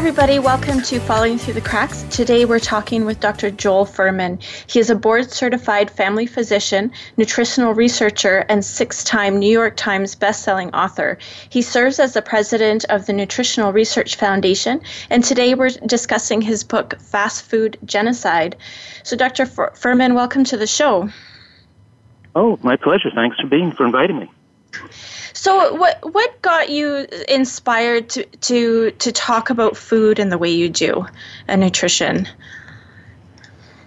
Everybody. Welcome to Falling Through the Cracks. Today we're talking with Dr. Joel Fuhrman. He is a board certified family physician, nutritional researcher, and six time New York Times bestselling author. He serves as the president of the Nutritional Research Foundation, and today we're discussing his book, Fast Food Genocide. So, Dr. Fuhrman, welcome to the show. Oh, my pleasure. Thanks for being for inviting me. So, what what got you inspired to to to talk about food and the way you do, and nutrition?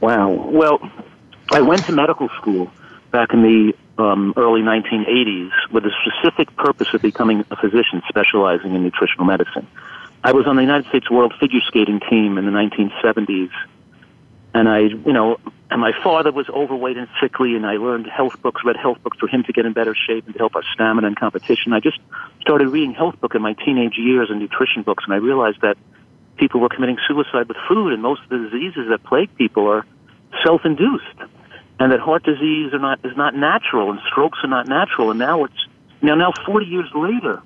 Wow. Well, I went to medical school back in the um, early 1980s with a specific purpose of becoming a physician specializing in nutritional medicine. I was on the United States World Figure Skating team in the 1970s, and I, you know, and my father was overweight and sickly, and I learned health books, read health books for him to get in better shape and to help our stamina and competition. I just started reading health book in my teenage years and nutrition books, and I realized that people were committing suicide with food, and most of the diseases that plague people are self-induced, and that heart disease are not is not natural, and strokes are not natural. And now it's now now 40 years later,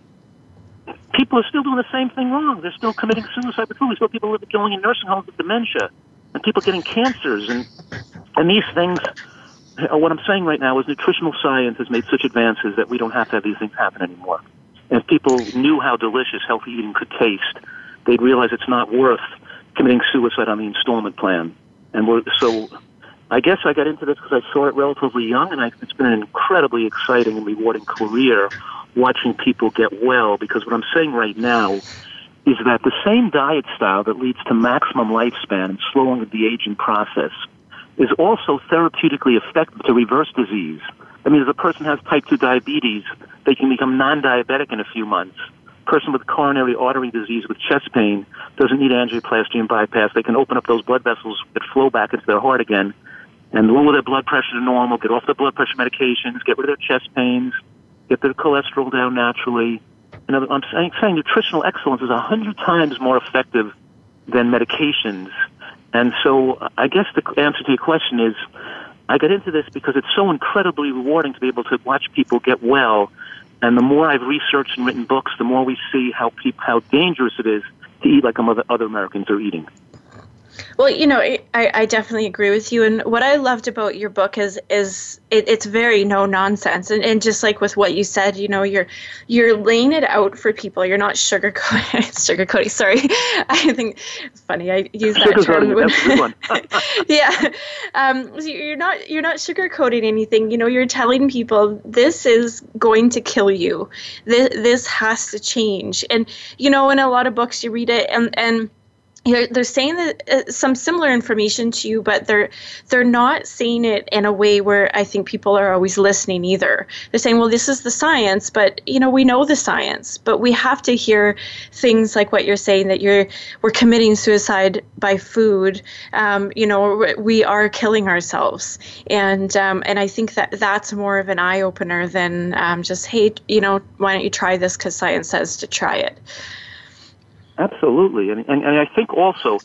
people are still doing the same thing wrong. They're still committing suicide with food. We still people living going in nursing homes with dementia, and people getting cancers and and these things, uh, what I'm saying right now is nutritional science has made such advances that we don't have to have these things happen anymore. And if people knew how delicious healthy eating could taste, they'd realize it's not worth committing suicide on the installment plan. And we're, so I guess I got into this because I saw it relatively young, and I, it's been an incredibly exciting and rewarding career watching people get well. Because what I'm saying right now is that the same diet style that leads to maximum lifespan and slowing of the aging process is also therapeutically effective to reverse disease. I mean, if a person has type 2 diabetes, they can become non-diabetic in a few months. A person with coronary artery disease with chest pain doesn't need angioplasty and bypass. They can open up those blood vessels that flow back into their heart again and lower their blood pressure to normal, get off their blood pressure medications, get rid of their chest pains, get their cholesterol down naturally. You know, I'm saying, saying nutritional excellence is a hundred times more effective than medications and so uh, I guess the answer to your question is I got into this because it's so incredibly rewarding to be able to watch people get well. And the more I've researched and written books, the more we see how people, how dangerous it is to eat like other Americans are eating. Well, you know, I, I definitely agree with you. And what I loved about your book is is it, it's very no nonsense. And, and just like with what you said, you know, you're you're laying it out for people. You're not sugarcoating. sugarcoating. Sorry, I think it's funny. I use that term. When, yeah, um, so you're not you're not sugarcoating anything. You know, you're telling people this is going to kill you. This this has to change. And you know, in a lot of books, you read it and and they're saying that, uh, some similar information to you, but they're they're not saying it in a way where I think people are always listening either. They're saying, "Well, this is the science," but you know, we know the science, but we have to hear things like what you're saying that you're we're committing suicide by food. Um, you know, we are killing ourselves, and um, and I think that that's more of an eye opener than um, just, "Hey, you know, why don't you try this because science says to try it." Absolutely, and, and, and I think also,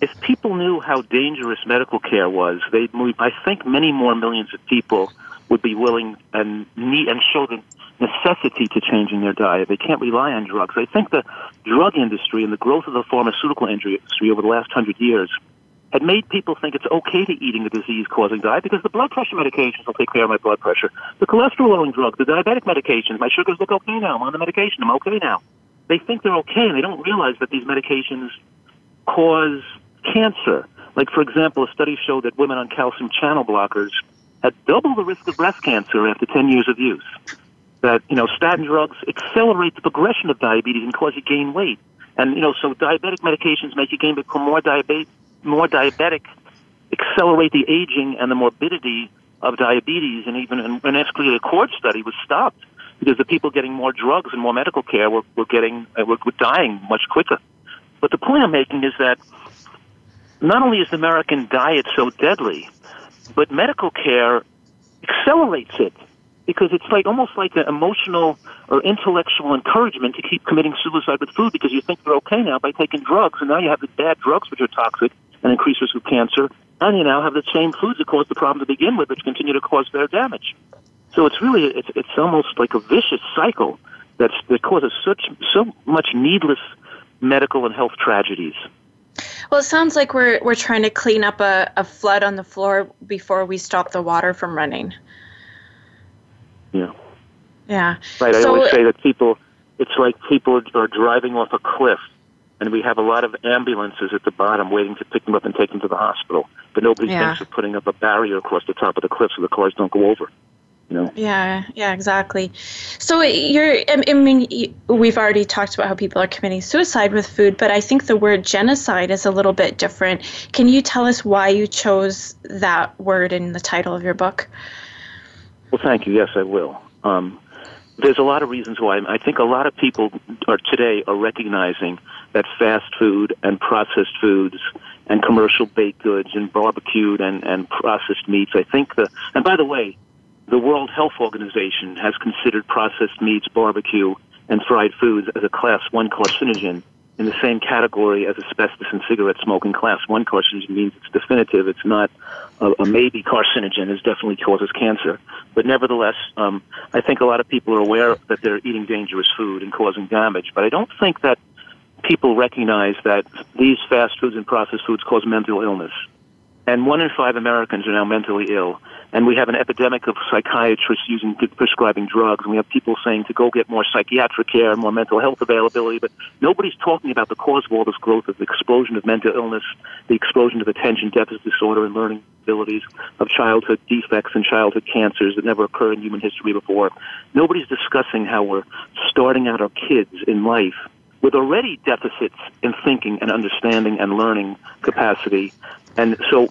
if people knew how dangerous medical care was, they I think many more millions of people would be willing and need and show the necessity to changing their diet. They can't rely on drugs. I think the drug industry and the growth of the pharmaceutical industry over the last hundred years had made people think it's okay to eating a disease-causing diet because the blood pressure medications will take care of my blood pressure. The cholesterol-lowering drugs, the diabetic medications, my sugars look okay now. I'm on the medication. I'm okay now they think they're okay, and they don't realize that these medications cause cancer. Like, for example, a study showed that women on calcium channel blockers had double the risk of breast cancer after 10 years of use. That, you know, statin drugs accelerate the progression of diabetes and cause you gain weight. And, you know, so diabetic medications make you gain, become more, diabetic, more diabetic, accelerate the aging and the morbidity of diabetes. And even an, an escalated cord study was stopped because the people getting more drugs and more medical care were, were getting uh, were, were dying much quicker. But the point I'm making is that not only is the American diet so deadly, but medical care accelerates it because it's like almost like an emotional or intellectual encouragement to keep committing suicide with food because you think you're okay now by taking drugs, and now you have the bad drugs which are toxic and increase risk of cancer, and you now have the same foods that caused the problem to begin with, which continue to cause their damage. So it's really it's it's almost like a vicious cycle that's that causes such so much needless medical and health tragedies. Well, it sounds like we're we're trying to clean up a, a flood on the floor before we stop the water from running. Yeah. Yeah. Right. I always say that people, it's like people are driving off a cliff, and we have a lot of ambulances at the bottom waiting to pick them up and take them to the hospital, but nobody Yeah. thinks of putting up a barrier across the top of the cliff so the cars don't go over. You know. Yeah, yeah, exactly. So you're, I I mean, we've already talked about how people are committing suicide with food, but I think the word genocide is a little bit different. Can you tell us why you chose that word in the title of your book? Well, thank you. Yes, I will. Um, there's a lot of reasons why. I think a lot of people are today are recognizing that fast food and processed foods and commercial baked goods and barbecued and, and processed meats. I think the and by the way, the World Health Organization has considered processed meats, barbecue, and fried foods as a class one carcinogen in the same category as asbestos and cigarette smoking. Class one carcinogen means it's definitive. It's not a, a maybe carcinogen. It definitely causes cancer. But nevertheless, um, I think a lot of people are aware that they're eating dangerous food and causing damage. But I don't think that people recognize that these fast foods and processed foods cause mental illness. And one in five Americans are now mentally ill. And we have an epidemic of psychiatrists using prescribing drugs. And we have people saying to go get more psychiatric care, and more mental health availability. But nobody's talking about the cause of all this growth of the explosion of mental illness, the explosion of attention deficit disorder and learning abilities, of childhood defects and childhood cancers that never occurred in human history before. Nobody's discussing how we're starting out our kids in life with already deficits in thinking and understanding and learning capacity. And so,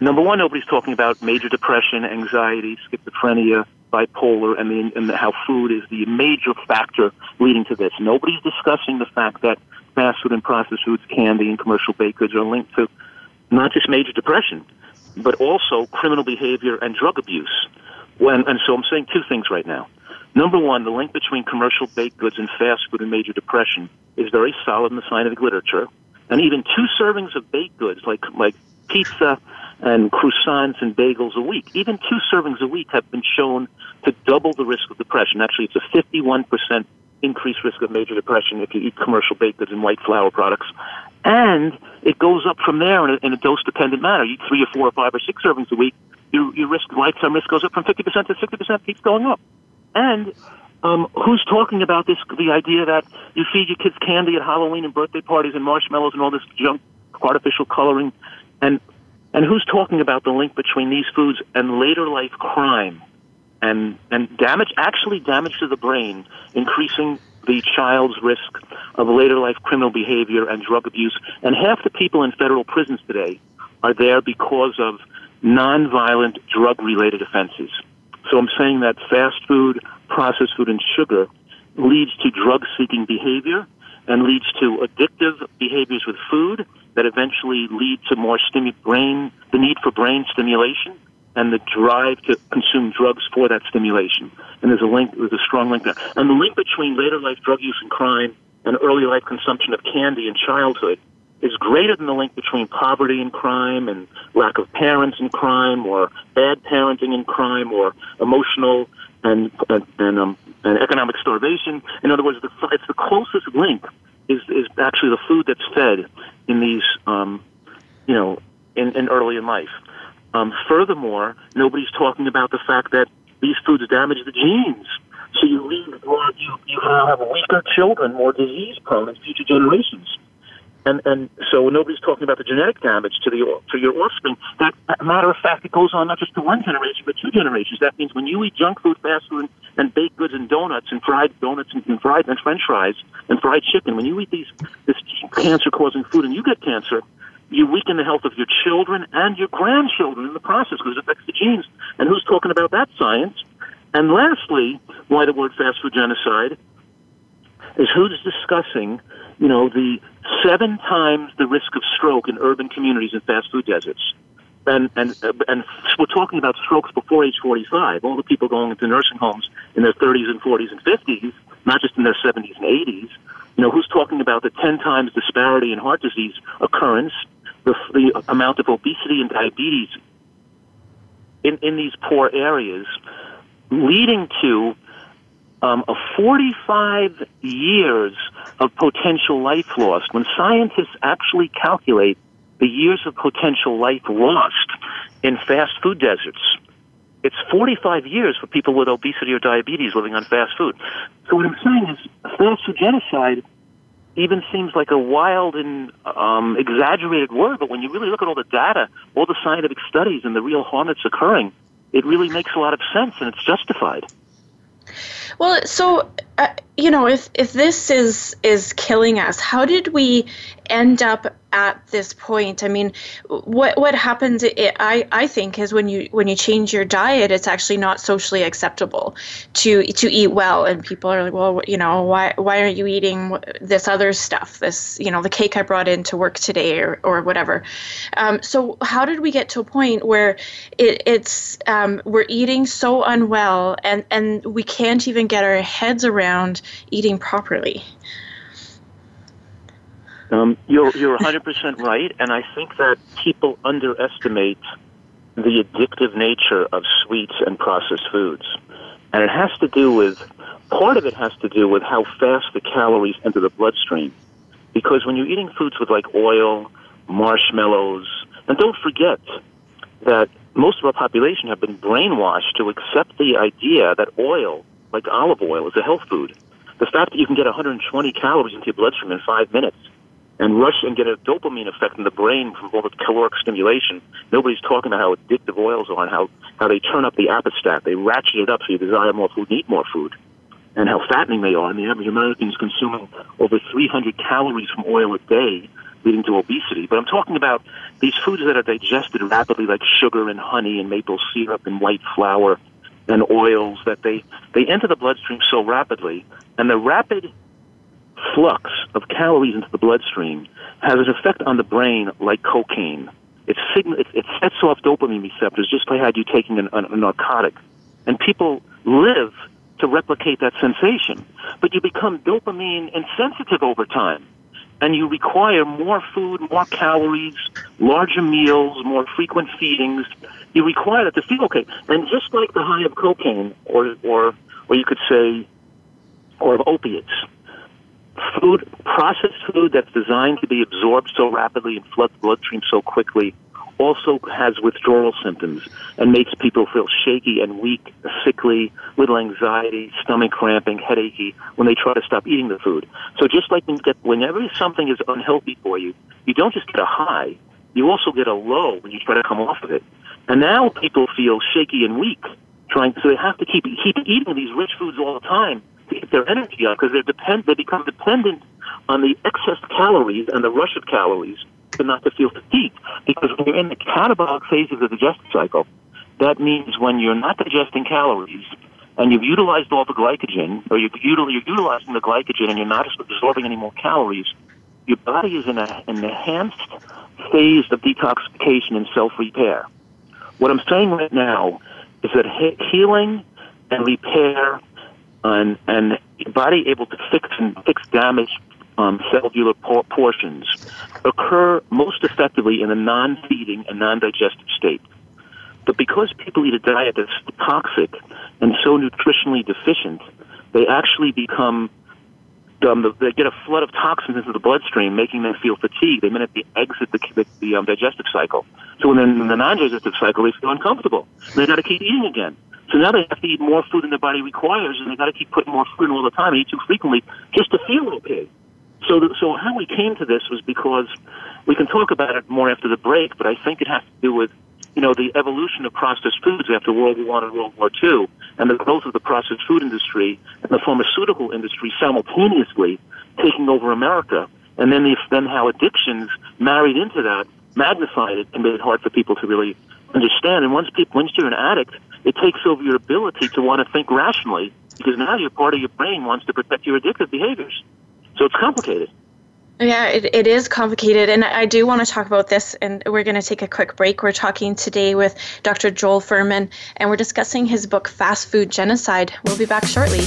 number one, nobody's talking about major depression, anxiety, schizophrenia, bipolar, and, the, and the, how food is the major factor leading to this. Nobody's discussing the fact that fast food and processed foods, candy, and commercial baked goods are linked to not just major depression, but also criminal behavior and drug abuse. When, and so I'm saying two things right now. Number one, the link between commercial baked goods and fast food and major depression is very solid in the scientific literature. And even two servings of baked goods, like like pizza and croissants and bagels a week, even two servings a week have been shown to double the risk of depression. Actually, it's a 51% increased risk of major depression if you eat commercial baked goods and white flour products. And it goes up from there in a, in a dose-dependent manner. You eat three or four or five or six servings a week, your, your risk, lifetime risk goes up from 50% to 60%, keeps going up. And um, who's talking about this? The idea that you feed your kids candy at Halloween and birthday parties and marshmallows and all this junk, artificial coloring, and and who's talking about the link between these foods and later life crime, and and damage, actually damage to the brain, increasing the child's risk of later life criminal behavior and drug abuse. And half the people in federal prisons today are there because of nonviolent drug related offenses. So I'm saying that fast food, processed food, and sugar leads to drug seeking behavior and leads to addictive behaviors with food that eventually lead to more stimu- brain, the need for brain stimulation and the drive to consume drugs for that stimulation. And there's a link, there's a strong link there. And the link between later life drug use and crime and early life consumption of candy in childhood is greater than the link between poverty and crime and lack of parents and crime or bad parenting and crime or emotional and and, um, and economic starvation. In other words, the, it's the closest link is is actually the food that's fed in these um, you know in, in early in life. Um, furthermore, nobody's talking about the fact that these foods damage the genes. So you leave you you have weaker children, more disease prone in future generations and and so nobody's talking about the genetic damage to the to your offspring. That matter of fact, it goes on not just to one generation but two generations. That means when you eat junk food, fast food, and baked goods and donuts and fried donuts and, and fried and French fries and fried chicken, when you eat these this cancer-causing food and you get cancer, you weaken the health of your children and your grandchildren in the process because it affects the genes. And who's talking about that science? And lastly, why the word fast food genocide is who's discussing you know, the seven times the risk of stroke in urban communities and fast food deserts. And, and, uh, and we're talking about strokes before age 45. All the people going into nursing homes in their 30s and 40s and 50s, not just in their 70s and 80s. You know, who's talking about the 10 times disparity in heart disease occurrence, the, the amount of obesity and diabetes in, in these poor areas, leading to um, a 45 years of potential life lost. When scientists actually calculate the years of potential life lost in fast food deserts, it's 45 years for people with obesity or diabetes living on fast food. So what I'm saying is, fast food genocide even seems like a wild and um, exaggerated word, but when you really look at all the data, all the scientific studies, and the real harm that's occurring, it really makes a lot of sense and it's justified. Well, so uh, you know, if if this is is killing us, how did we end up at this point? I mean, what what happens? It, I I think is when you when you change your diet, it's actually not socially acceptable to to eat well, and people are like, well, you know, why why aren't you eating this other stuff? This you know, the cake I brought in to work today, or or whatever. Um, so how did we get to a point where it, it's um, we're eating so unwell, and and we can't even get our heads around eating properly? Um, you're you're 100% right, and I think that people underestimate the addictive nature of sweets and processed foods, and it has to do with part of it has to do with how fast the calories enter the bloodstream, because when you're eating foods with like oil, marshmallows, and don't forget that most of our population have been brainwashed to accept the idea that oil, like olive oil, is a health food. The fact that you can get 120 calories into your bloodstream in five minutes and rush and get a dopamine effect in the brain from all the caloric stimulation. Nobody's talking about how addictive oils are and how, how they turn up the appetite. They ratchet it up so you desire more food and eat more food. And how fattening they are. And the average American is consuming over 300 calories from oil a day, leading to obesity. But I'm talking about these foods that are digested rapidly, like sugar and honey and maple syrup and white flour and oils, that they, they enter the bloodstream so rapidly. And the rapid flux of calories into the bloodstream has an effect on the brain like cocaine. It, sign- it, it sets off dopamine receptors just like had you taking an, a narcotic. And people live to replicate that sensation. But you become dopamine insensitive over time. And you require more food, more calories, larger meals, more frequent feedings. You require that to feel okay. And just like the high of cocaine, or, or, or you could say, or of opiates, food, processed food that's designed to be absorbed so rapidly and flood the bloodstream so quickly also has withdrawal symptoms and makes people feel shaky and weak, sickly, little anxiety, stomach cramping, headachy when they try to stop eating the food. So just like whenever something is unhealthy for you, you don't just get a high, you also get a low when you try to come off of it. And now people feel shaky and weak, trying so they have to keep keep eating these rich foods all the time keep their energy up because they're depend they become dependent on the excess calories and the rush of calories to not to feel fatigued. Because when you're in the catabolic phase of the digestive cycle, that means when you're not digesting calories and you've utilized all the glycogen, or you're, util- you're utilizing the glycogen and you're not absorbing any more calories, your body is in a, an enhanced phase of detoxification and self-repair. What I'm saying right now is that he- healing and repair and and body able to fix and fix damaged um, cellular por- portions occur most effectively in a non-feeding and non-digestive state. But because people eat a diet that's toxic and so nutritionally deficient, they actually become um, they get a flood of toxins into the bloodstream, making them feel fatigued. The minute they exit the, the, the um, digestive cycle. So when they're in the non-digestive cycle, they feel uncomfortable. They got to keep eating again. So now they have to eat more food than their body requires, and they got to keep putting more food in all the time eat too frequently just to feel okay. So, the, so how we came to this was because we can talk about it more after the break, but I think it has to do with you know the evolution of processed foods after World War One and World War Two, and the growth of the processed food industry and the pharmaceutical industry simultaneously taking over America, and then the, then how addictions married into that magnified it and made it hard for people to really understand. And once people, once you're an addict, it takes over your ability to want to think rationally because now your part of your brain wants to protect your addictive behaviors. So it's complicated. Yeah, it, it is complicated. And I do want to talk about this. And we're going to take a quick break. We're talking today with Dr. Joel Fuhrman, and we're discussing his book, Fast Food Genocide. We'll be back shortly.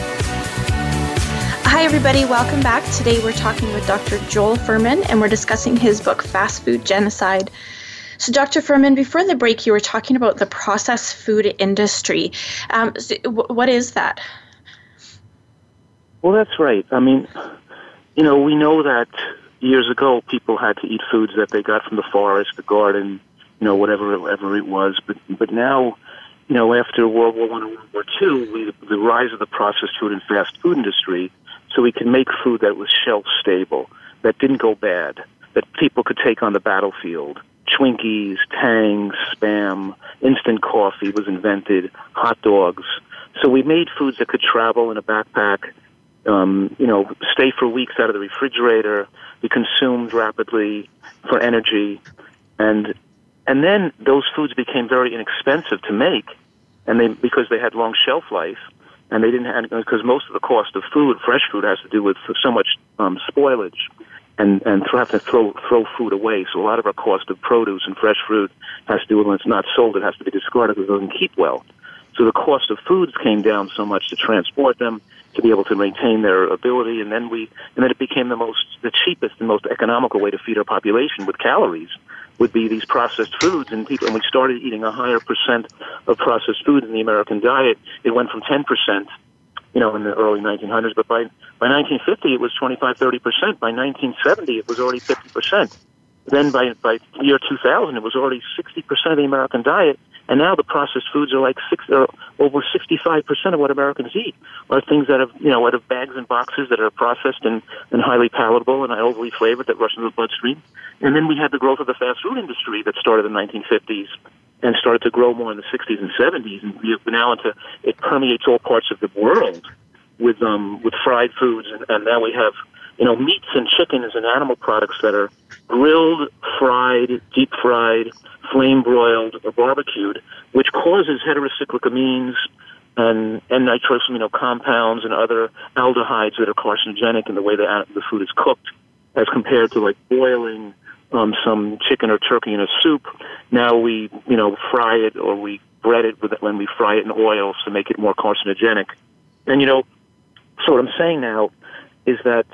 Hi, everybody. Welcome back. Today we're talking with Dr. Joel Fuhrman and we're discussing his book, Fast Food Genocide. So, Dr. Fuhrman, before the break, you were talking about the processed food industry. Um, so what is that? Well, that's right. I mean, you know, we know that years ago people had to eat foods that they got from the forest, the garden, you know, whatever, whatever it was. But but now, you know, after World War One and World War Two, we, the rise of the processed food and fast food industry so we could make food that was shelf stable, that didn't go bad, that people could take on the battlefield. Twinkies, Tangs, Spam, instant coffee was invented, hot dogs. So we made foods that could travel in a backpack, um, you know, stay for weeks out of the refrigerator, be consumed rapidly for energy, and and then those foods became very inexpensive to make, and they because they had long shelf life, and they didn't have because most of the cost of food, fresh food, has to do with so much um, spoilage, and and have to throw throw food away. So a lot of our cost of produce and fresh fruit has to do with when it's not sold, it has to be discarded because it doesn't keep well. So the cost of foods came down so much to transport them, to be able to maintain their ability, and then we and then it became the most the cheapest and most economical way to feed our population with calories would be these processed foods, and people and we started eating a higher percent of processed food in the American diet. It went from 10 percent, you know, in the early 1900s, but by by 1950 it was 25, 30 percent. By 1970 it was already 50 percent. Then by by year 2000 it was already 60 percent of the American diet, and now the processed foods are like six, are over 65 percent of what Americans eat. Are things that have, you know, out of bags and boxes that are processed and, and highly palatable and overly flavored that rush into the bloodstream. And then we had the growth of the fast food industry that started in the 1950s and started to grow more in the 60s and 70s, and we have now into it permeates all parts of the world with um with fried foods, and, and now we have you know meats and chickens and animal products that are grilled, fried, deep fried, flame broiled, or barbecued, which causes heterocyclic amines, and and nitrosamino compounds and other aldehydes that are carcinogenic in the way that the food is cooked, as compared to like boiling um, some chicken or turkey in a soup. Now we you know fry it or we bread it with it when we fry it in oil to make it more carcinogenic. And you know, so what I'm saying now is that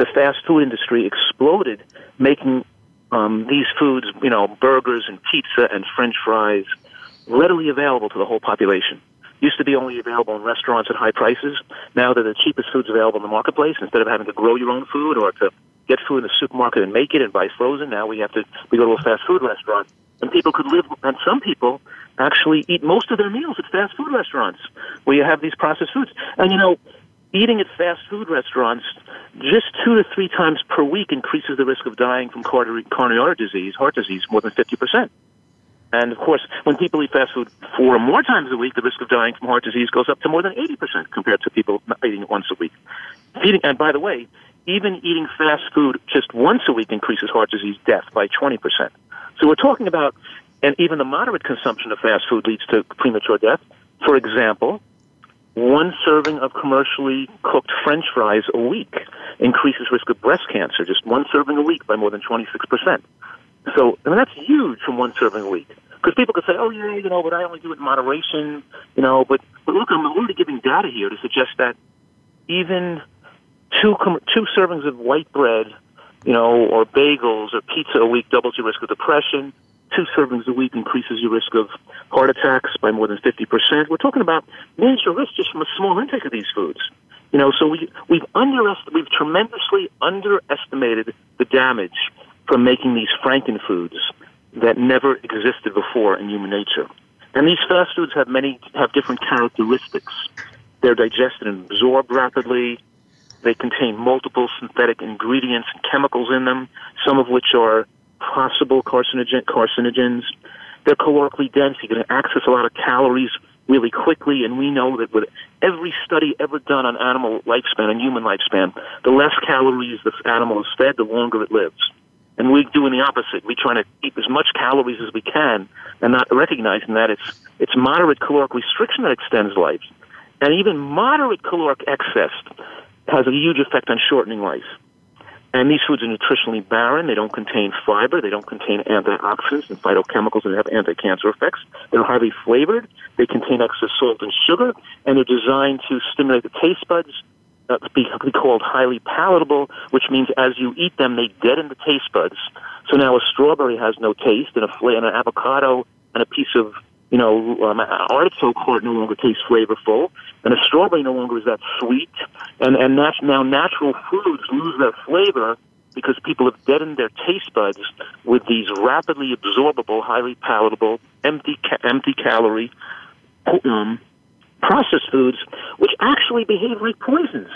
the fast food industry exploded, making um, these foods, you know, burgers and pizza and French fries, readily available to the whole population. Used to be only available in restaurants at high prices. Now they're the cheapest foods available in the marketplace. Instead of having to grow your own food or to get food in the supermarket and make it and buy frozen, now we have to we go to a fast food restaurant. And people could live, and some people actually eat most of their meals at fast food restaurants where you have these processed foods. And you know, eating at fast food restaurants just two to three times per week increases the risk of dying from coronary artery disease, heart disease, more than 50%. And of course, when people eat fast food four or more times a week, the risk of dying from heart disease goes up to more than 80% compared to people eating it once a week. Eating, and by the way, even eating fast food just once a week increases heart disease death by 20%. So we're talking about, and even the moderate consumption of fast food leads to premature death. For example, one serving of commercially cooked French fries a week increases risk of breast cancer, just one serving a week by more than 26%. So, I mean, that's huge from one serving a week. Because people could say, oh, yeah, you know, but I only do it in moderation, you know, but, but look, I'm already giving data here to suggest that even two, two servings of white bread, you know, or bagels or pizza a week doubles your risk of depression. Two servings a week increases your risk of heart attacks by more than 50%. We're talking about major risks just from a small intake of these foods. You know, so we, we've, underest- we've tremendously underestimated the damage from making these franken foods that never existed before in human nature. And these fast foods have many have different characteristics. They're digested and absorbed rapidly. They contain multiple synthetic ingredients and chemicals in them, some of which are possible carcinogen, carcinogens. They're calorically dense. You can access a lot of calories really quickly, and we know that with every study ever done on animal lifespan and human lifespan, the less calories the animal is fed, the longer it lives. And we're doing the opposite. We're trying to keep as much calories as we can and not recognizing that it's, it's moderate caloric restriction that extends life. And even moderate caloric excess has a huge effect on shortening life. And these foods are nutritionally barren. They don't contain fiber. They don't contain antioxidants and phytochemicals that have anti-cancer effects. They're highly flavored. They contain excess salt and sugar, and they're designed to stimulate the taste buds uh, be, be called highly palatable, which means as you eat them, they deaden the taste buds. So now a strawberry has no taste, and a and an avocado and a piece of you know um, artichoke heart no longer tastes flavorful, and a strawberry no longer is that sweet, and and nat- now natural foods lose their flavor because people have deadened their taste buds with these rapidly absorbable, highly palatable, empty ca- empty calorie um, processed foods, which actually behave like poisons.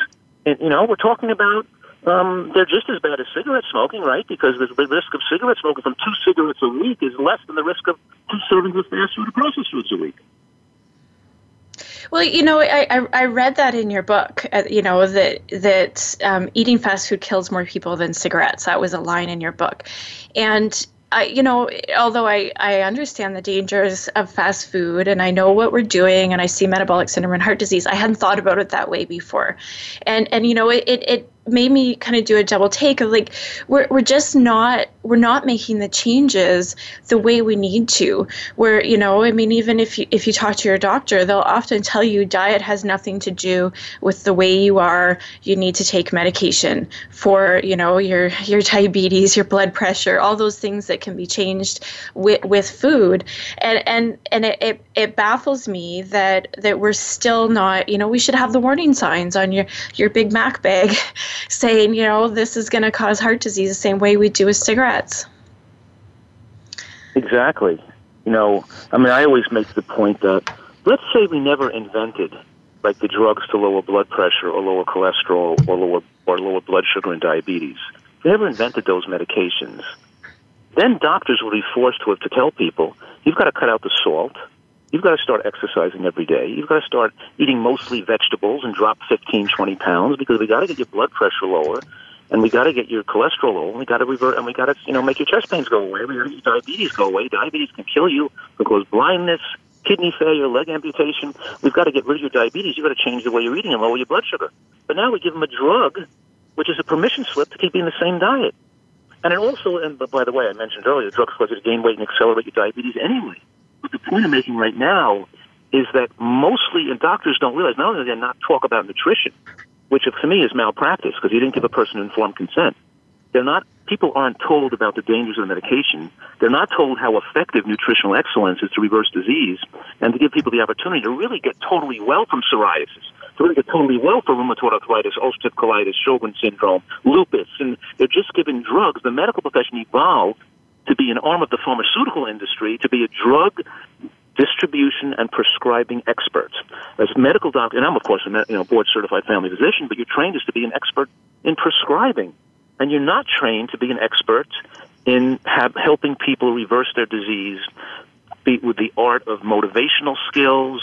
And, you know, we're talking about um, they're just as bad as cigarette smoking, right? Because the risk of cigarette smoking from two cigarettes a week is less than the risk of two servings of fast food or processed foods a week. Well, you know, I, I, I read that in your book. Uh, you know that that um, eating fast food kills more people than cigarettes. That was a line in your book, and I, you know, although I, I understand the dangers of fast food and I know what we're doing and I see metabolic syndrome and heart disease, I hadn't thought about it that way before. And, and you know, it, it, it made me kind of do a double take of like we're, we're just not we're not making the changes the way we need to. Where you know i mean even if you if you talk to your doctor they'll often tell you diet has nothing to do with the way you are. You need to take medication for you know your your diabetes your blood pressure all those things that can be changed with with food. And and and it, it, it baffles me that that we're still not you know we should have the warning signs on your your big mac bag saying, you know, this is going to cause heart disease the same way we do with cigarettes. Exactly. You know, I mean, I always make the point that let's say we never invented like the drugs to lower blood pressure or lower cholesterol or lower or lower blood sugar and diabetes. We never invented those medications. Then doctors would be forced to have to tell people, you've got to cut out the salt, You've got to start exercising every day. You've got to start eating mostly vegetables and drop 15, 20 pounds because we got to get your blood pressure lower and we got to get your cholesterol low, and we got to revert, and we got to, you know, make your chest pains go away. We got to your diabetes go away. Diabetes can kill you, cause blindness, kidney failure, leg amputation. We've got to get rid of your diabetes. You've got to change the way you're eating and lower your blood sugar. But now we give them a drug, which is a permission slip to keep eating the same diet. And it also, and by the way, I mentioned earlier, drugs cause you to gain weight and accelerate your diabetes anyway. The point I'm making right now is that mostly, and doctors don't realize, not only do they not talk about nutrition, which to me is malpractice because you didn't give a person informed consent. They're not people aren't told about the dangers of the medication. They're not told how effective nutritional excellence is to reverse disease and to give people the opportunity to really get totally well from psoriasis, to really get totally well from rheumatoid arthritis, ulcerative colitis, Sjogren's syndrome, lupus, and they're just given drugs. The medical profession evolved to be an arm of the pharmaceutical industry, to be a drug distribution and prescribing experts. As medical doctor, and I'm of course a you know, board certified family physician, but you're trained as to be an expert in prescribing and you're not trained to be an expert in have, helping people reverse their disease be, with the art of motivational skills,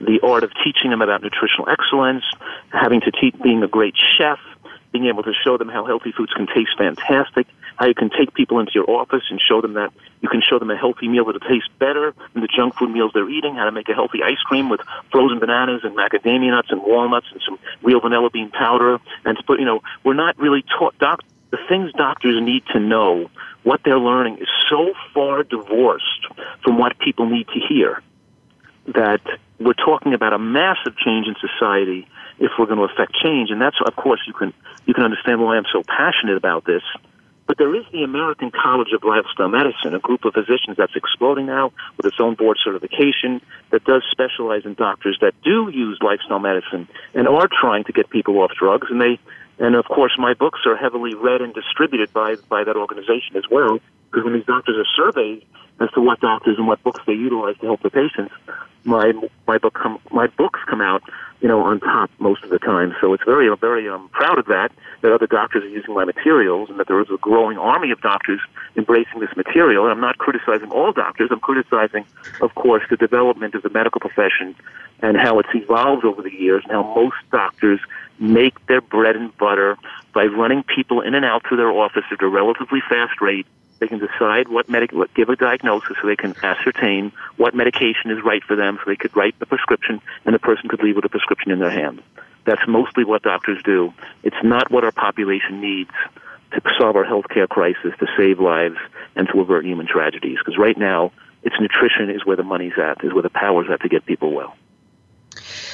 the art of teaching them about nutritional excellence, having to teach being a great chef, being able to show them how healthy foods can taste fantastic, how you can take people into your office and show them that you can show them a healthy meal that'll taste better than the junk food meals they're eating, how to make a healthy ice cream with frozen bananas and macadamia nuts and walnuts and some real vanilla bean powder. And to put, you know, we're not really taught, doc, the things doctors need to know, what they're learning is so far divorced from what people need to hear that we're talking about a massive change in society if we're going to affect change. And that's, of course, you can, you can understand why I'm so passionate about this. But there is the American College of Lifestyle Medicine, a group of physicians that's exploding now with its own board certification that does specialize in doctors that do use lifestyle medicine and are trying to get people off drugs. And they, and of course, my books are heavily read and distributed by, by that organization as well. Because when these doctors are surveyed as to what doctors and what books they utilize to help their patients, my my book come, my books come out, you know, on top most of the time. So it's very very um, proud of that that other doctors are using my materials and that there is a growing army of doctors embracing this material. And I'm not criticizing all doctors. I'm criticizing, of course, the development of the medical profession and how it's evolved over the years and how most doctors make their bread and butter by running people in and out through their office at a relatively fast rate they can decide what medic, what, give a diagnosis so they can ascertain what medication is right for them so they could write the prescription and the person could leave with a prescription in their hand. That's mostly what doctors do. It's not what our population needs to solve our healthcare crisis, to save lives, and to avert human tragedies. Because right now, it's nutrition is where the money's at, is where the power's at to get people well.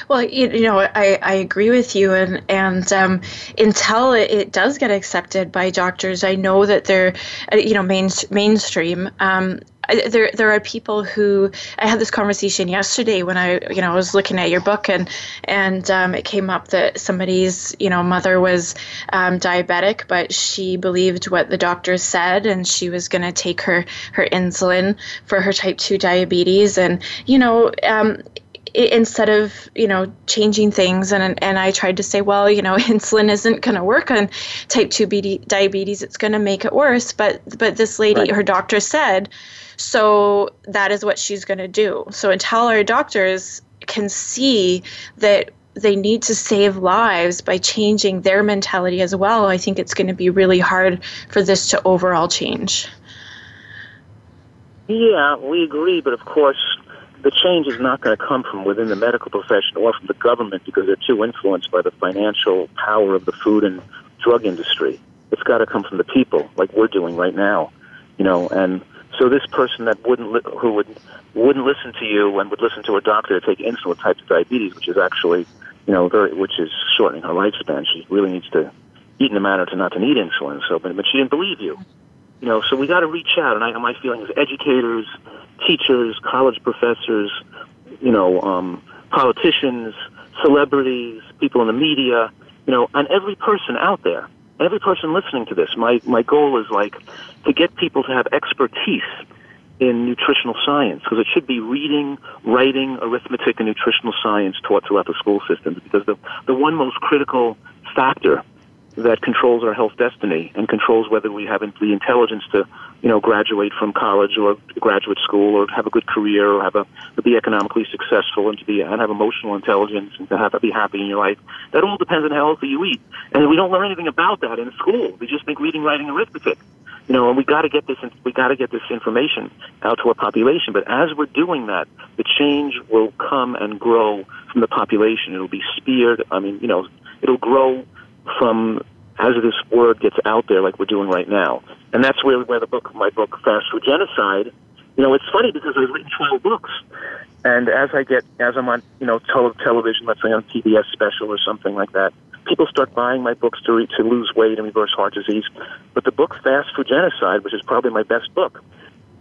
Well, you, you know, I, I agree with you, and and um, until it, it, does get accepted by doctors, I know that they're, uh, you know, main, mainstream. Um, there there are people who I had this conversation yesterday when I you know was looking at your book and and um, it came up that somebody's you know mother was um, diabetic but she believed what the doctor said and she was going to take her her insulin for her type 2 diabetes and you know um, instead of you know changing things. And and I tried to say well you know insulin isn't going to work on type 2 diabetes. It's going to make it worse. But but this lady right. her doctor said so that is what she's going to do. So until our doctors can see that they need to save lives by changing their mentality as well i think it's going to be really hard for this to overall change. Yeah we agree. But of course the change is not going to come from within the medical profession or from the government because they're too influenced by the financial power of the food and drug industry. It's got to come from the people, like we're doing right now, you know. And so this person that wouldn't li- who would wouldn't listen to you and would listen to a doctor to take insulin type of diabetes, which is actually, you know, very which is shortening her lifespan. She really needs to eat in a manner to not to need insulin. So, but, but she didn't believe you, you know. So we got to reach out. And I, my feeling is educators teachers, college professors, you know, um, politicians, celebrities, people in the media, you know, and every person out there, every person listening to this. My my goal is like to get people to have expertise in nutritional science because it should be reading, writing, arithmetic, and nutritional science taught throughout the school systems because the the one most critical factor that controls our health destiny and controls whether we have the intelligence to, you know, graduate from college or graduate school or have a good career or have a to be economically successful and to be and have emotional intelligence and to have to be happy in your life. That all depends on how healthy you eat. And we don't learn anything about that in school. We just think reading, writing, arithmetic. you know, and we got to get this we got to get this information out to our population. But as we're doing that, the change will come and grow from the population. It'll be speared. I mean, you know, it'll grow from as this word gets out there, like we're doing right now. And that's where where the book, my book, Fast Food Genocide. You know, it's funny because I've written twelve books, and as I get as I'm on, you know, tele- television, let's say on PBS special or something like that people start buying my books to re- to lose weight and reverse heart disease. But the book Fast Food Genocide, which is probably my best book,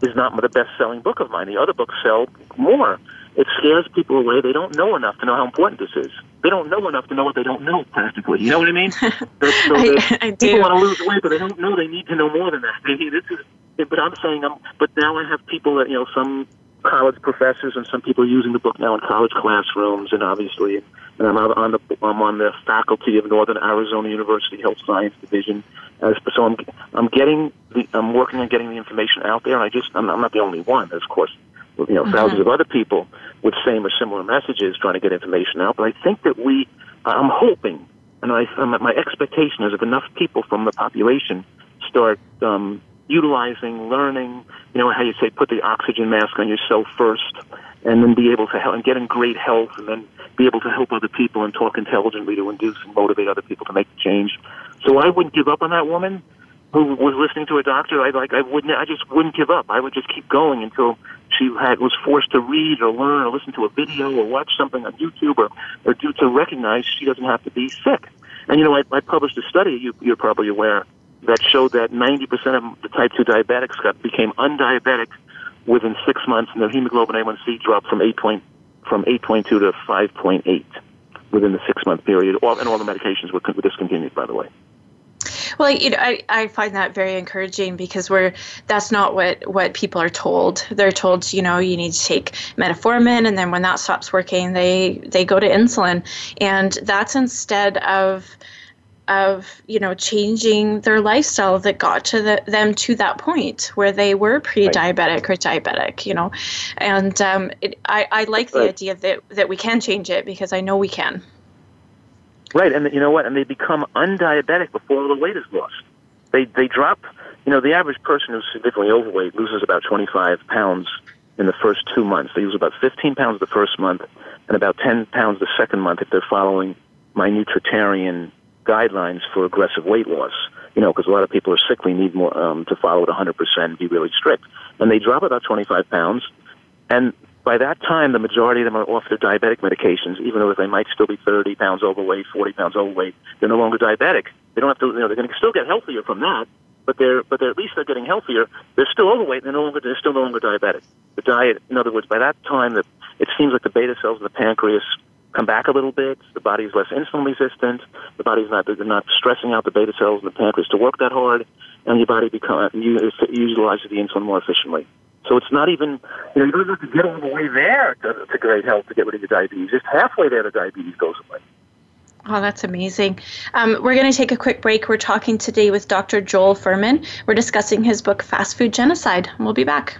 is not the best selling book of mine. The other books sell more. It scares people away. They don't know enough to know how important this is. They don't know enough to know what they don't know, practically. You know what I mean? so I, I people want to lose weight, but they don't know. They need to know more than that. They, this is, but I'm saying, I'm, but now I have people that, you know, some college professors and some people are using the book now in college classrooms, and obviously and I'm on the I'm on the faculty of Northern Arizona University Health Science Division. As, so I'm I'm getting the, I'm working on getting the information out there, and I just I'm, I'm not the only one. There's of course you know mm-hmm. thousands of other people with same or similar messages trying to get information out. But I think that we I'm hoping, and I my expectation is if enough people from the population start um, utilizing, learning, you know how you say put the oxygen mask on yourself first, and then be able to help and get in great health, and then be able to help other people and talk intelligently to induce and motivate other people to make the change. So I wouldn't give up on that woman who was listening to a doctor. I like I wouldn't. I just wouldn't give up. I would just keep going until she had was forced to read or learn or listen to a video or watch something on YouTube or or do to recognize she doesn't have to be sick. And you know, I, I published a study. You, you're probably aware that showed that 90% of the type 2 diabetics got became undiabetic within six months, and their hemoglobin A1C dropped from 8 point from 8.2 to 5.8 within the six month period. All, and all the medications were, were discontinued, by the way. Well, you know, I, I find that very encouraging because we're that's not what what people are told. They're told, you know, you need to take metformin, and then when that stops working, they they go to insulin, and that's instead of of you know changing their lifestyle that got to the, them to that point where they were pre-diabetic or diabetic you know? And um, it, I, I like the idea that that we can change it because i know we can right and you know what and they become undiabetic before all the weight is lost they they drop you know the average person who's significantly overweight loses about 25 pounds in the first two months they lose about 15 pounds the first month and about 10 pounds the second month if they're following my nutritarian guidelines for aggressive weight loss. You know, because a lot of people are sickly, need more um, to follow it 100%, be really strict, and they drop about 25 pounds, and by that time, the majority of them are off their diabetic medications, even though they might still be 30 pounds overweight, 40 pounds overweight. They're no longer diabetic. They don't have to, you know, they're going to still get healthier from that, but they're, but they're, at least they're getting healthier. They're still overweight, they're, no longer, they're still no longer diabetic. The diet, in other words, by that time, that it seems like the beta cells in the pancreas come back a little bit. The body's less insulin resistant. The body's not they're not stressing out the beta cells in the pancreas to work that hard, and your body become utilizes the insulin more efficiently. So it's not even you know you don't have to get all the way there to, to great health to get rid of your diabetes. Just halfway there, the diabetes goes away. Oh, that's amazing. Um, we're going to take a quick break. We're talking today with Dr. Joel Fuhrman. We're discussing his book, Fast Food Genocide. We'll be back.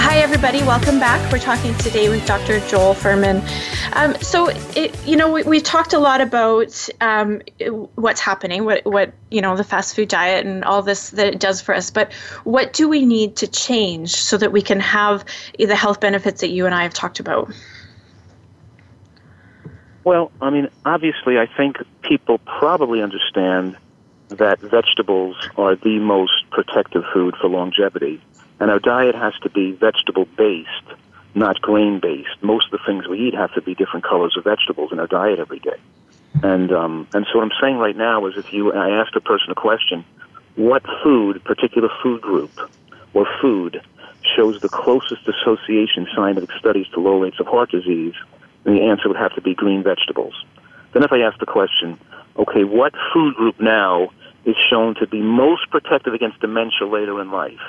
Hi, everybody. Welcome back. We're talking today with Dr. Joel Fuhrman. Um, so, it, you know, we, we talked a lot about um, what's happening, what, what, you know, the fast food diet and all this that it does for us. But what do we need to change so that we can have the health benefits that you and I have talked about? Well, I mean, obviously, I think people probably understand that vegetables are the most protective food for longevity. And our diet has to be vegetable based, not grain based. Most of the things we eat have to be different colors of vegetables in our diet every day. And um, and so what I'm saying right now is, if you I asked a person a question, what food, particular food group or food, shows the closest association scientific studies to low rates of heart disease, the answer would have to be green vegetables. Then if I ask the question, okay, what food group now is shown to be most protective against dementia later in life?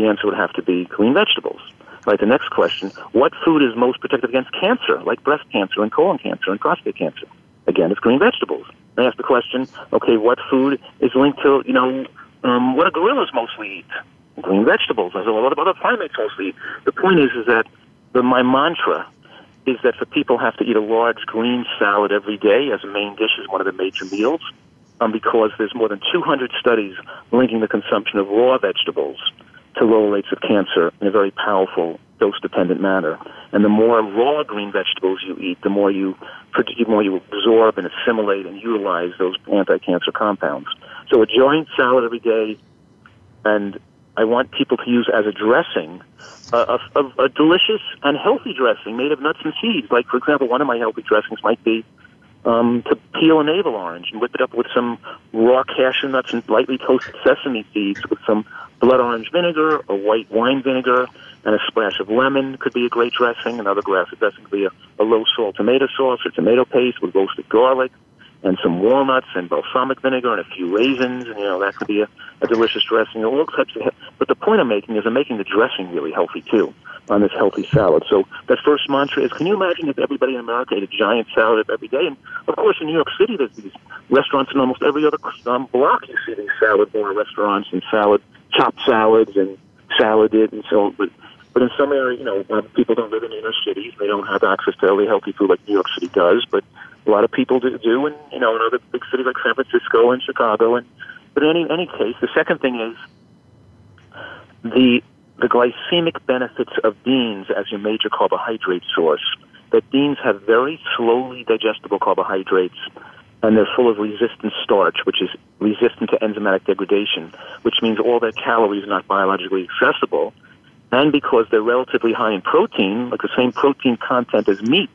The answer would have to be green vegetables. Right. The next question: What food is most protective against cancer, like breast cancer and colon cancer and prostate cancer? Again, it's green vegetables. I ask the question: Okay, what food is linked to you know um, what do gorillas mostly eat? Green vegetables. As a lot of other primates mostly eat. The point is, is that the, my mantra is that for people have to eat a large green salad every day as a main dish as one of the major meals, um, because there's more than 200 studies linking the consumption of raw vegetables to lower rates of cancer in a very powerful dose-dependent manner. And the more raw green vegetables you eat, the more you the more you absorb and assimilate and utilize those anti-cancer compounds. So a giant salad every day, and I want people to use as a dressing a, a, a delicious and healthy dressing made of nuts and seeds. Like, for example, one of my healthy dressings might be um, to peel a navel orange and whip it up with some raw cashew nuts and lightly toasted sesame seeds with some blood orange vinegar or white wine vinegar and a splash of lemon could be a great dressing. Another glass of dressing could be a, a low salt tomato sauce or tomato paste with roasted garlic and some walnuts and balsamic vinegar and a few raisins, and you know that could be a, a delicious dressing. All types of. But the point I'm making is I'm making the dressing really healthy too on this healthy salad. So that first mantra is: Can you imagine if everybody in America ate a giant salad every day? And of course, in New York City, there's these restaurants in almost every other um, block. You see these salad bar restaurants and salad chopped salads and saladed and so. on. But but in some areas, you know, people don't live in inner cities. They don't have access to really healthy food like New York City does. But a lot of people do, do and you know, in other big cities like San Francisco and Chicago. And but in any any case, the second thing is the the glycemic benefits of beans as your major carbohydrate source. That beans have very slowly digestible carbohydrates and they're full of resistant starch, which is resistant to enzymatic degradation, which means all their calories are not biologically accessible. And because they're relatively high in protein, like the same protein content as meat,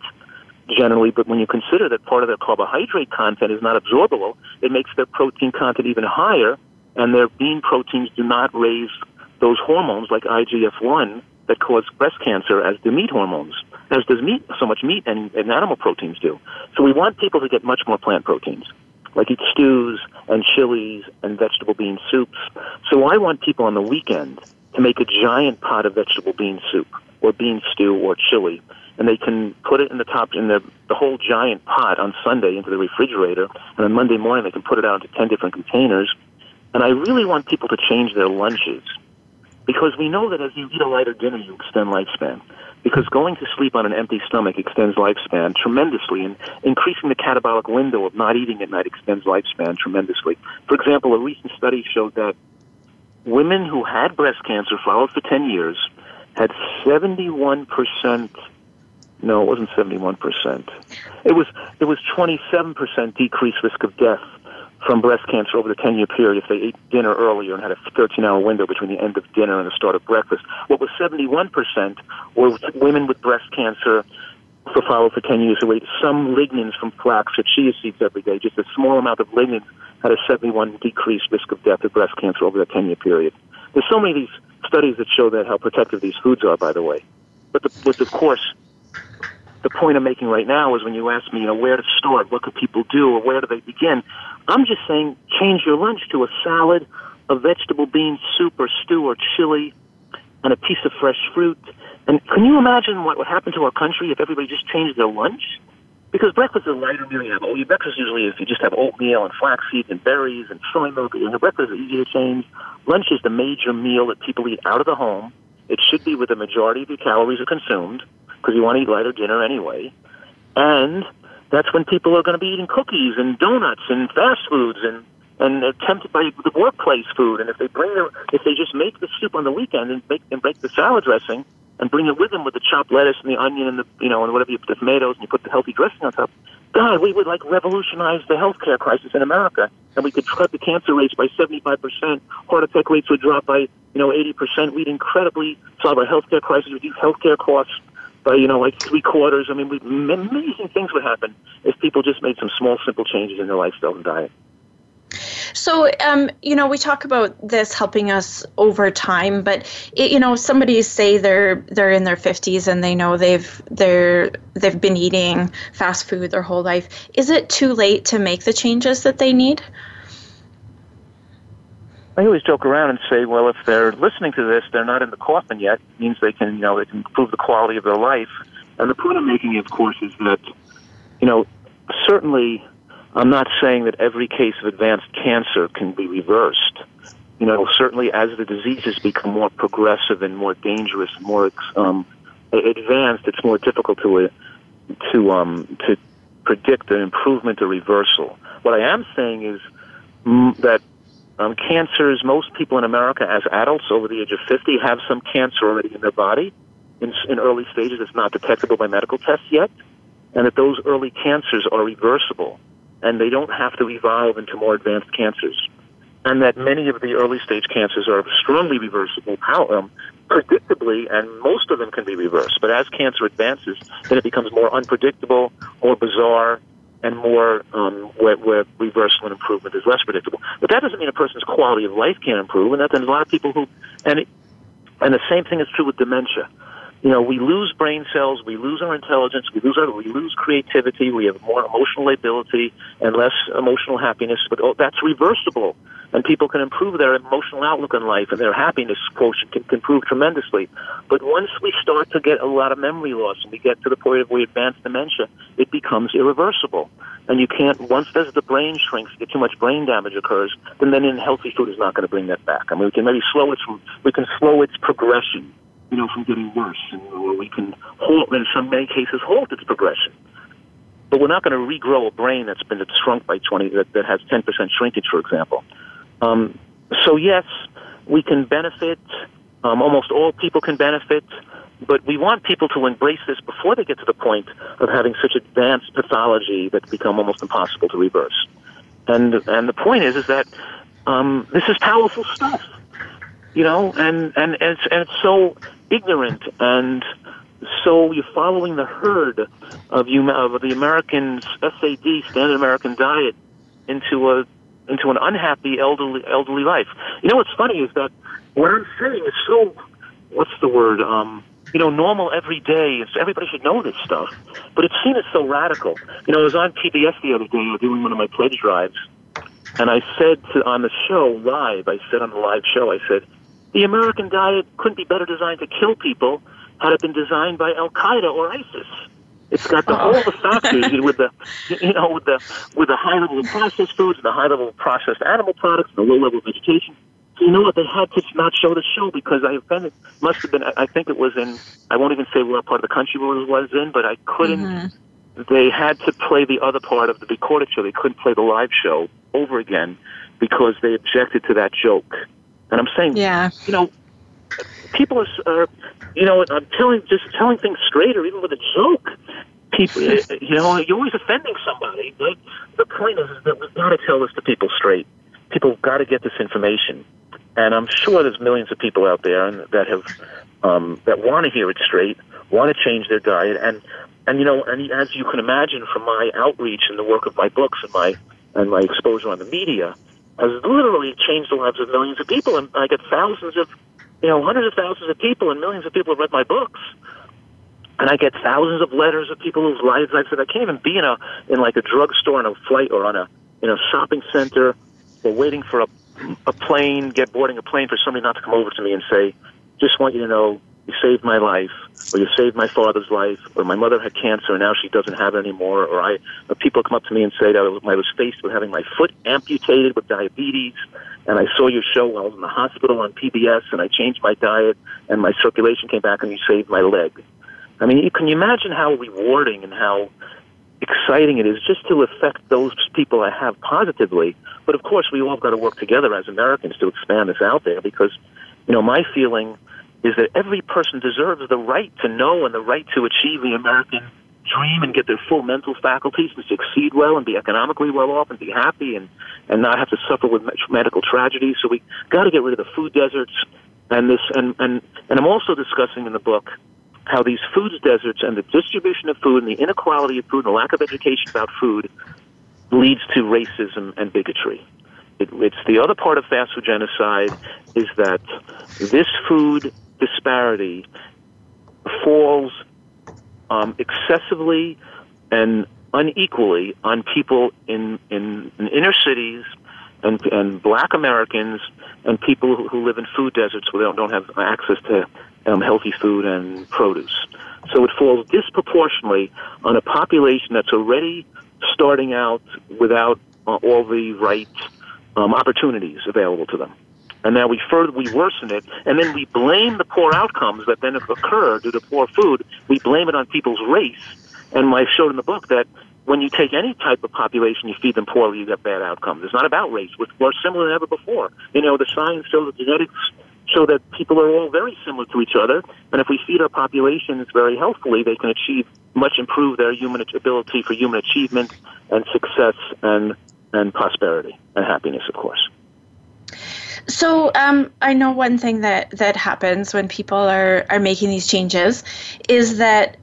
generally, but when you consider that part of their carbohydrate content is not absorbable, it makes their protein content even higher, and their bean proteins do not raise those hormones like IGF-1 that cause breast cancer as do meat hormones, as does meat, so much meat and, and animal proteins do. So we want people to get much more plant proteins, like eat stews and chilies and vegetable bean soups. So I want people on the weekend to make a giant pot of vegetable bean soup or bean stew or chili and they can put it in the top in the the whole giant pot on Sunday into the refrigerator, and on Monday morning they can put it out into ten different containers. And I really want people to change their lunches because we know that as you eat a lighter dinner, you extend lifespan. Because going to sleep on an empty stomach extends lifespan tremendously, and increasing the catabolic window of not eating at night extends lifespan tremendously. For example, a recent study showed that women who had breast cancer followed for 10 years had 71%, no, it wasn't 71%. It was, it was 27% decreased risk of death from breast cancer over the 10 year period if they ate dinner earlier and had a 13 hour window between the end of dinner and the start of breakfast. What was 71% were women with breast cancer for followed for 10 years who ate some lignans from flax or chia seeds every day. Just a small amount of lignans had a 71 decreased risk of death of breast cancer over that 10 year period. There's so many of these studies that show that how protective these foods are, by the way. But the, with of course, the point I'm making right now is when you ask me, you know, where to start, what could people do, or where do they begin? I'm just saying change your lunch to a salad, a vegetable bean soup or stew or chili, and a piece of fresh fruit. And can you imagine what would happen to our country if everybody just changed their lunch? Because breakfast is a lighter meal. You have oh, your breakfast usually if you just have oatmeal and flaxseed and berries and soy milk. And your breakfast is easy to change. Lunch is the major meal that people eat out of the home. It should be where the majority of your calories are consumed because you want to eat lighter dinner anyway. And that's when people are going to be eating cookies and donuts and fast foods and and they're tempted by the workplace food. And if they bring their, if they just make the soup on the weekend and make and make the salad dressing and bring it with them with the chopped lettuce and the onion and the you know and whatever you put the tomatoes and you put the healthy dressing on top. God, we would like revolutionize the healthcare crisis in America, and we could cut the cancer rates by 75 percent. Heart attack rates would drop by you know 80 percent. We'd incredibly solve our healthcare crisis, reduce healthcare costs by you know like three quarters. I mean, we, amazing things would happen if people just made some small, simple changes in their lifestyle and diet. So, um, you know, we talk about this helping us over time, but it, you know, somebody say they're they're in their fifties and they know they've they're they've been eating fast food their whole life. Is it too late to make the changes that they need? I always joke around and say, well, if they're listening to this, they're not in the coffin yet. It means they can, you know, they can improve the quality of their life. And the point I'm making, of course, is that, you know, certainly I'm not saying that every case of advanced cancer can be reversed. You know, certainly as the diseases become more progressive and more dangerous, more um, advanced, it's more difficult to uh, to um, to predict an improvement or reversal. What I am saying is mm, that um, cancers, most people in America as adults over the age of 50 have some cancer already in their body in, in early stages. It's not detectable by medical tests yet. And that those early cancers are reversible and they don't have to evolve into more advanced cancers. And that many of the early stage cancers are strongly reversible, how, um, predictably, and most of them can be reversed. But as cancer advances, then it becomes more unpredictable, more bizarre, and more um, where, where reversal and improvement is less predictable. But that doesn't mean a person's quality of life can't improve, and that there's a lot of people who, and it, and the same thing is true with dementia. You know, we lose brain cells, we lose our intelligence, we lose our, we lose creativity, we have more emotional ability and less emotional happiness. But oh, that's reversible and people can improve their emotional outlook on life and their happiness quotient can, can improve tremendously. But once we start to get a lot of memory loss and we get to the point of we advance dementia, it becomes irreversible. And you can't, once the brain shrinks, get too much brain damage occurs, then then in healthy food is not going to bring that back. I mean, we can maybe slow its, we can slow its progression, you know, from getting worse, and, or we can halt, in some many cases, halt its progression but we're not going to regrow a brain that's been shrunk by 20 that, that has 10% shrinkage for example um, so yes, we can benefit. Um, almost all people can benefit, but we want people to embrace this before they get to the point of having such advanced pathology that become almost impossible to reverse. And and the point is is that um, this is powerful stuff, you know, and and, and it's and it's so ignorant and so you're following the herd of you of the Americans SAD standard American diet into a into an unhappy elderly elderly life. You know what's funny is that what I'm saying is so what's the word? Um, you know, normal every day. It's, everybody should know this stuff, but it's seen as so radical. You know, I was on PBS the other day doing one of my pledge drives, and I said to, on the show live, I said on the live show, I said, the American diet couldn't be better designed to kill people had it been designed by Al Qaeda or ISIS. It's got the, all the factors with the, you know, with the with the high level of processed foods, and the high level of processed animal products, and the low level of vegetation. you know what? They had to not show the show because I offended. Must have been. I think it was in. I won't even say what part of the country it was in, but I couldn't. Mm-hmm. They had to play the other part of the recorded show. They couldn't play the live show over again because they objected to that joke. And I'm saying, yeah, you know, people are, are you know, I'm telling just telling things straight or even with a joke. People, you know, you're always offending somebody. But the point is, is that we've got to tell this to people straight. People have got to get this information. And I'm sure there's millions of people out there that have um, that want to hear it straight, want to change their diet, and and you know, and as you can imagine from my outreach and the work of my books and my and my exposure on the media, has literally changed the lives of millions of people. And I get thousands of, you know, hundreds of thousands of people, and millions of people have read my books. And I get thousands of letters of people whose lives I've said I can't even be in a in like a drugstore on a flight or on a in a shopping center or waiting for a a plane, get boarding a plane for somebody not to come over to me and say, just want you to know you saved my life, or you saved my father's life, or my mother had cancer and now she doesn't have it anymore, or I, or people come up to me and say that I was faced with having my foot amputated with diabetes, and I saw your show while I was in the hospital on PBS, and I changed my diet, and my circulation came back, and you saved my leg. I mean, you, can you imagine how rewarding and how exciting it is just to affect those people I have positively. But of course, we all got to work together as Americans to expand this out there because, you know, my feeling is that every person deserves the right to know and the right to achieve the American dream and get their full mental faculties and succeed well and be economically well off and be happy and and not have to suffer with medical tragedies. So we got to get rid of the food deserts and this and and and I'm also discussing in the book how these food deserts and the distribution of food and the inequality of food and the lack of education about food leads to racism and bigotry. It, it's the other part of fast food genocide is that this food disparity falls um, excessively and unequally on people in, in, in inner cities and, and black Americans and people who, who live in food deserts where they don't, don't have access to um, healthy food and produce. So it falls disproportionately on a population that's already starting out without uh, all the right um, opportunities available to them. And now we further we worsen it, and then we blame the poor outcomes that then occur due to poor food. We blame it on people's race. And I showed in the book that when you take any type of population, you feed them poorly, you get bad outcomes. It's not about race. We're more similar than ever before. You know, the science shows that genetics show that people are all very similar to each other. And if we feed our populations very healthfully, they can achieve much improve their human ability for human achievement and success and and prosperity and happiness, of course. So um, I know one thing that that happens when people are are making these changes is that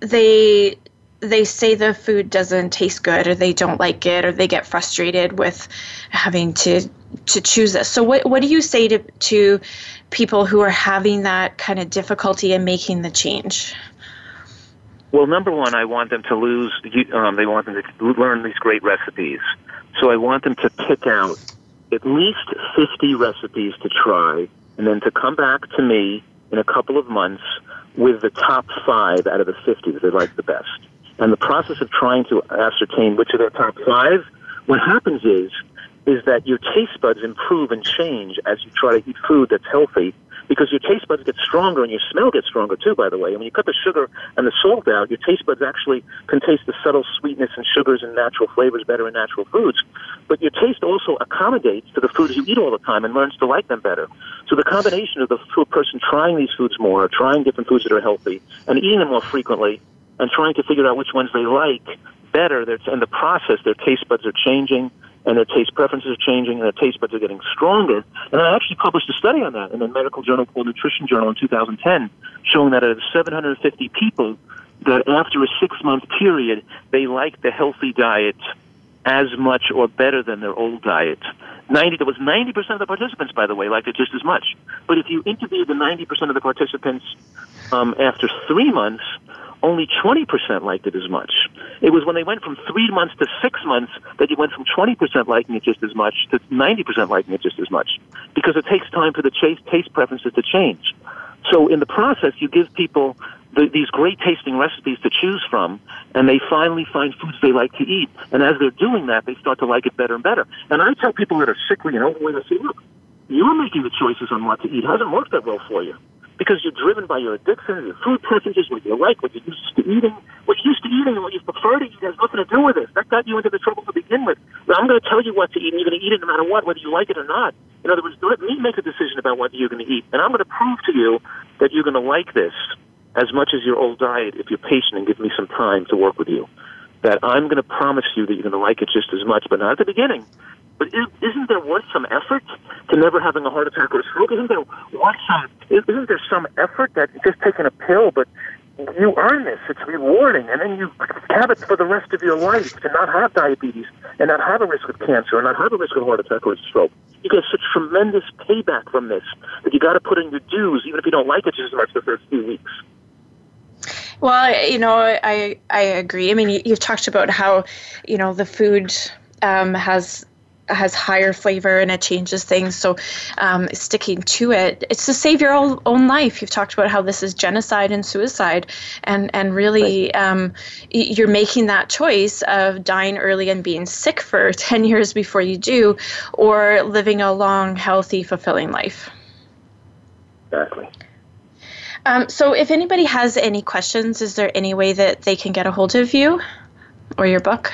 they they say the food doesn't taste good or they don't like it or they get frustrated with having to to choose this. So what what do you say to to people who are having that kind of difficulty in making the change? Well, number one, I want them to lose. Um, they want them to learn these great recipes. So I want them to pick out at least 50 recipes to try, and then to come back to me in a couple of months with the top five out of the 50 that they like the best. And the process of trying to ascertain which of their top five, what happens is is that your taste buds improve and change as you try to eat food that's healthy because your taste buds get stronger and your smell gets stronger too, by the way. And when you cut the sugar and the salt out, your taste buds actually can taste the subtle sweetness and sugars and natural flavors better in natural foods. But your taste also accommodates to the foods you eat all the time and learns to like them better. So the combination of the person trying these foods more, trying different foods that are healthy, and eating them more frequently, and trying to figure out which ones they like better, in the process, their taste buds are changing and their taste preferences are changing, and their taste buds are getting stronger. And I actually published a study on that in a medical journal called Nutrition Journal in 2010, showing that out of 750 people, that after a six-month period, they liked the healthy diet as much or better than their old diet. 90, there was 90% of the participants, by the way, liked it just as much. But if you interviewed the 90% of the participants um, after three months, only 20% liked it as much. It was when they went from three months to six months that you went from 20% liking it just as much to 90% liking it just as much. Because it takes time for the taste preferences to change. So in the process, you give people the, these great tasting recipes to choose from, and they finally find foods they like to eat. And as they're doing that, they start to like it better and better. And I tell people that are sickly and overweight, I say, look, you're making the choices on what to eat It hasn't worked that well for you because you're driven by your addiction, your food preferences, what you like, what you're used to eating. What you're used to eating and what you prefer to eat has nothing to do with this. That got you into the trouble to begin with. Now, I'm going to tell you what to eat, and you're going to eat it no matter what, whether you like it or not. In other words, let me make a decision about what you're going to eat, and I'm going to prove to you that you're going to like this as much as your old diet if you're patient and give me some time to work with you. That I'm going to promise you that you're going to like it just as much, but not at the beginning. But isn't there worth some effort to never having a heart attack or a stroke? Isn't there worth some? Isn't there some effort that just taking a pill, but you earn this. It's rewarding, and then you have it for the rest of your life to not have diabetes and not have a risk of cancer and not have a risk of heart attack or stroke. You get such tremendous payback from this that you got to put in your dues, even if you don't like it just as much the first few weeks. Well, you know, I I agree. I mean, you've talked about how, you know, the food um, has has higher flavor and it changes things. So, um, sticking to it, it's to save your own, own life. You've talked about how this is genocide and suicide, and and really, um, you're making that choice of dying early and being sick for ten years before you do, or living a long, healthy, fulfilling life. Exactly. Um, so, if anybody has any questions, is there any way that they can get a hold of you or your book?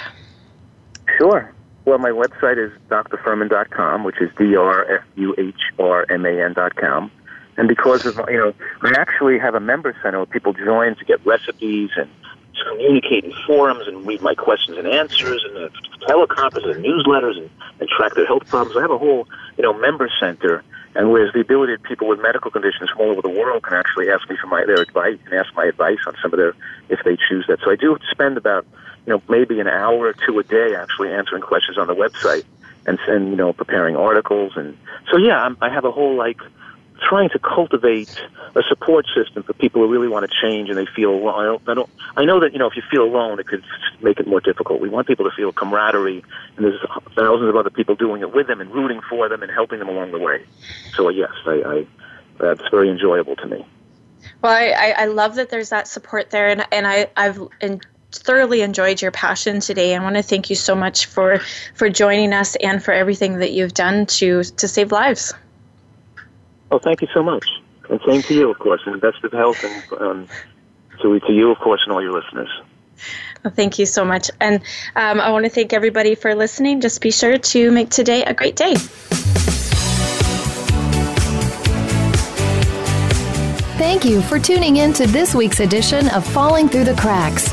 Sure. Well, my website is drfuhrman.com, which is D-R-F-U-H-R-M-A-N.com. And because of, you know, I actually have a member center where people join to get recipes and to communicate in forums and read my questions and answers and uh, the teleconferences and newsletters and, and track their health problems. I have a whole, you know, member center and whereas the ability that people with medical conditions from all over the world can actually ask me for my their advice and ask my advice on some of their if they choose that. So I do spend about you know maybe an hour or two a day actually answering questions on the website and and you know preparing articles and so yeah I'm, I have a whole like trying to cultivate a support system for people who really want to change and they feel well I don't, I don't I know that you know if you feel alone it could make it more difficult. We want people to feel camaraderie and there's thousands of other people doing it with them and rooting for them and helping them along the way. So yes, I, I that's very enjoyable to me. Well, I, I love that there's that support there, and and I I've and thoroughly enjoyed your passion today. I want to thank you so much for for joining us and for everything that you've done to to save lives. Oh, thank you so much. And same to you, of course, and best of health and um, to, to you, of course, and all your listeners. Well, thank you so much. And um, I want to thank everybody for listening. Just be sure to make today a great day. Thank you for tuning in to this week's edition of Falling Through the Cracks.